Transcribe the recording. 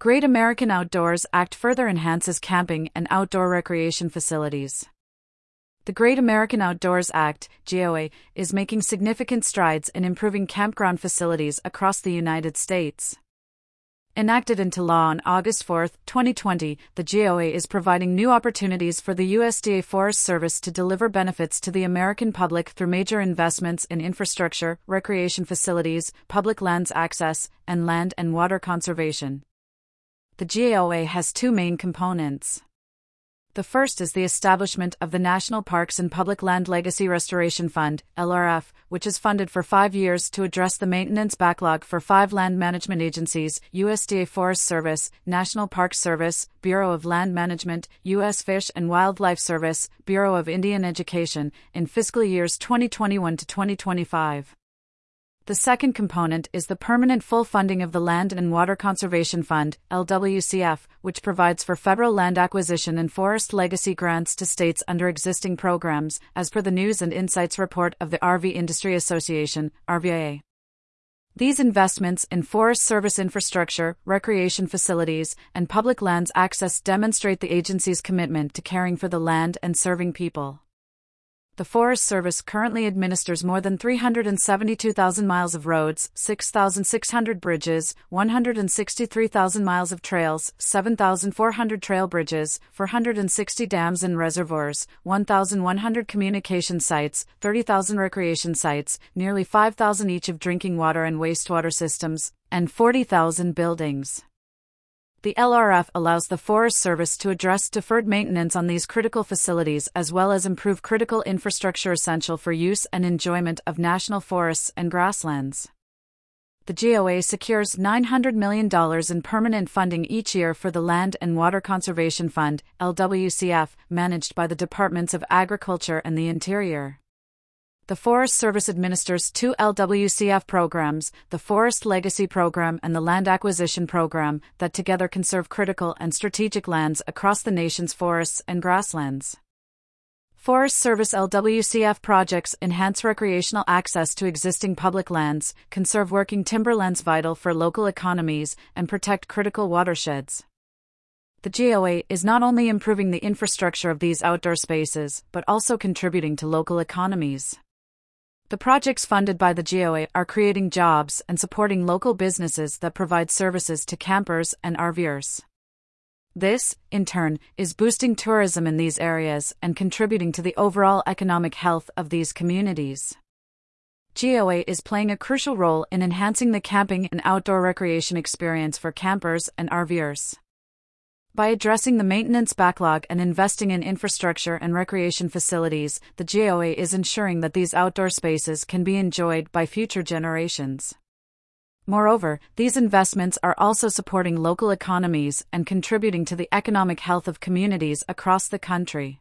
Great American Outdoors Act further enhances camping and outdoor recreation facilities. The Great American Outdoors Act, GOA, is making significant strides in improving campground facilities across the United States. Enacted into law on August 4, 2020, the GOA is providing new opportunities for the USDA Forest Service to deliver benefits to the American public through major investments in infrastructure, recreation facilities, public lands access, and land and water conservation. The GAOA has two main components. The first is the establishment of the National Parks and Public Land Legacy Restoration Fund, LRF, which is funded for five years to address the maintenance backlog for five land management agencies USDA Forest Service, National Park Service, Bureau of Land Management, U.S. Fish and Wildlife Service, Bureau of Indian Education, in fiscal years 2021 to 2025. The second component is the permanent full funding of the Land and Water Conservation Fund, LWCF, which provides for federal land acquisition and forest legacy grants to states under existing programs, as per the News and Insights report of the RV Industry Association, RVIA. These investments in Forest Service infrastructure, recreation facilities, and public lands access demonstrate the agency's commitment to caring for the land and serving people the Forest Service currently administers more than 372,000 miles of roads, 6,600 bridges, 163,000 miles of trails, 7,400 trail bridges, 460 dams and reservoirs, 1,100 communication sites, 30,000 recreation sites, nearly 5,000 each of drinking water and wastewater systems, and 40,000 buildings. The LRF allows the Forest Service to address deferred maintenance on these critical facilities as well as improve critical infrastructure essential for use and enjoyment of national forests and grasslands. The GOA secures $900 million in permanent funding each year for the Land and Water Conservation Fund, LWCF, managed by the Departments of Agriculture and the Interior. The Forest Service administers two LWCF programs, the Forest Legacy Program and the Land Acquisition Program, that together conserve critical and strategic lands across the nation's forests and grasslands. Forest Service LWCF projects enhance recreational access to existing public lands, conserve working timberlands vital for local economies, and protect critical watersheds. The GOA is not only improving the infrastructure of these outdoor spaces, but also contributing to local economies. The projects funded by the GOA are creating jobs and supporting local businesses that provide services to campers and RVers. This, in turn, is boosting tourism in these areas and contributing to the overall economic health of these communities. GOA is playing a crucial role in enhancing the camping and outdoor recreation experience for campers and RVers. By addressing the maintenance backlog and investing in infrastructure and recreation facilities, the GOA is ensuring that these outdoor spaces can be enjoyed by future generations. Moreover, these investments are also supporting local economies and contributing to the economic health of communities across the country.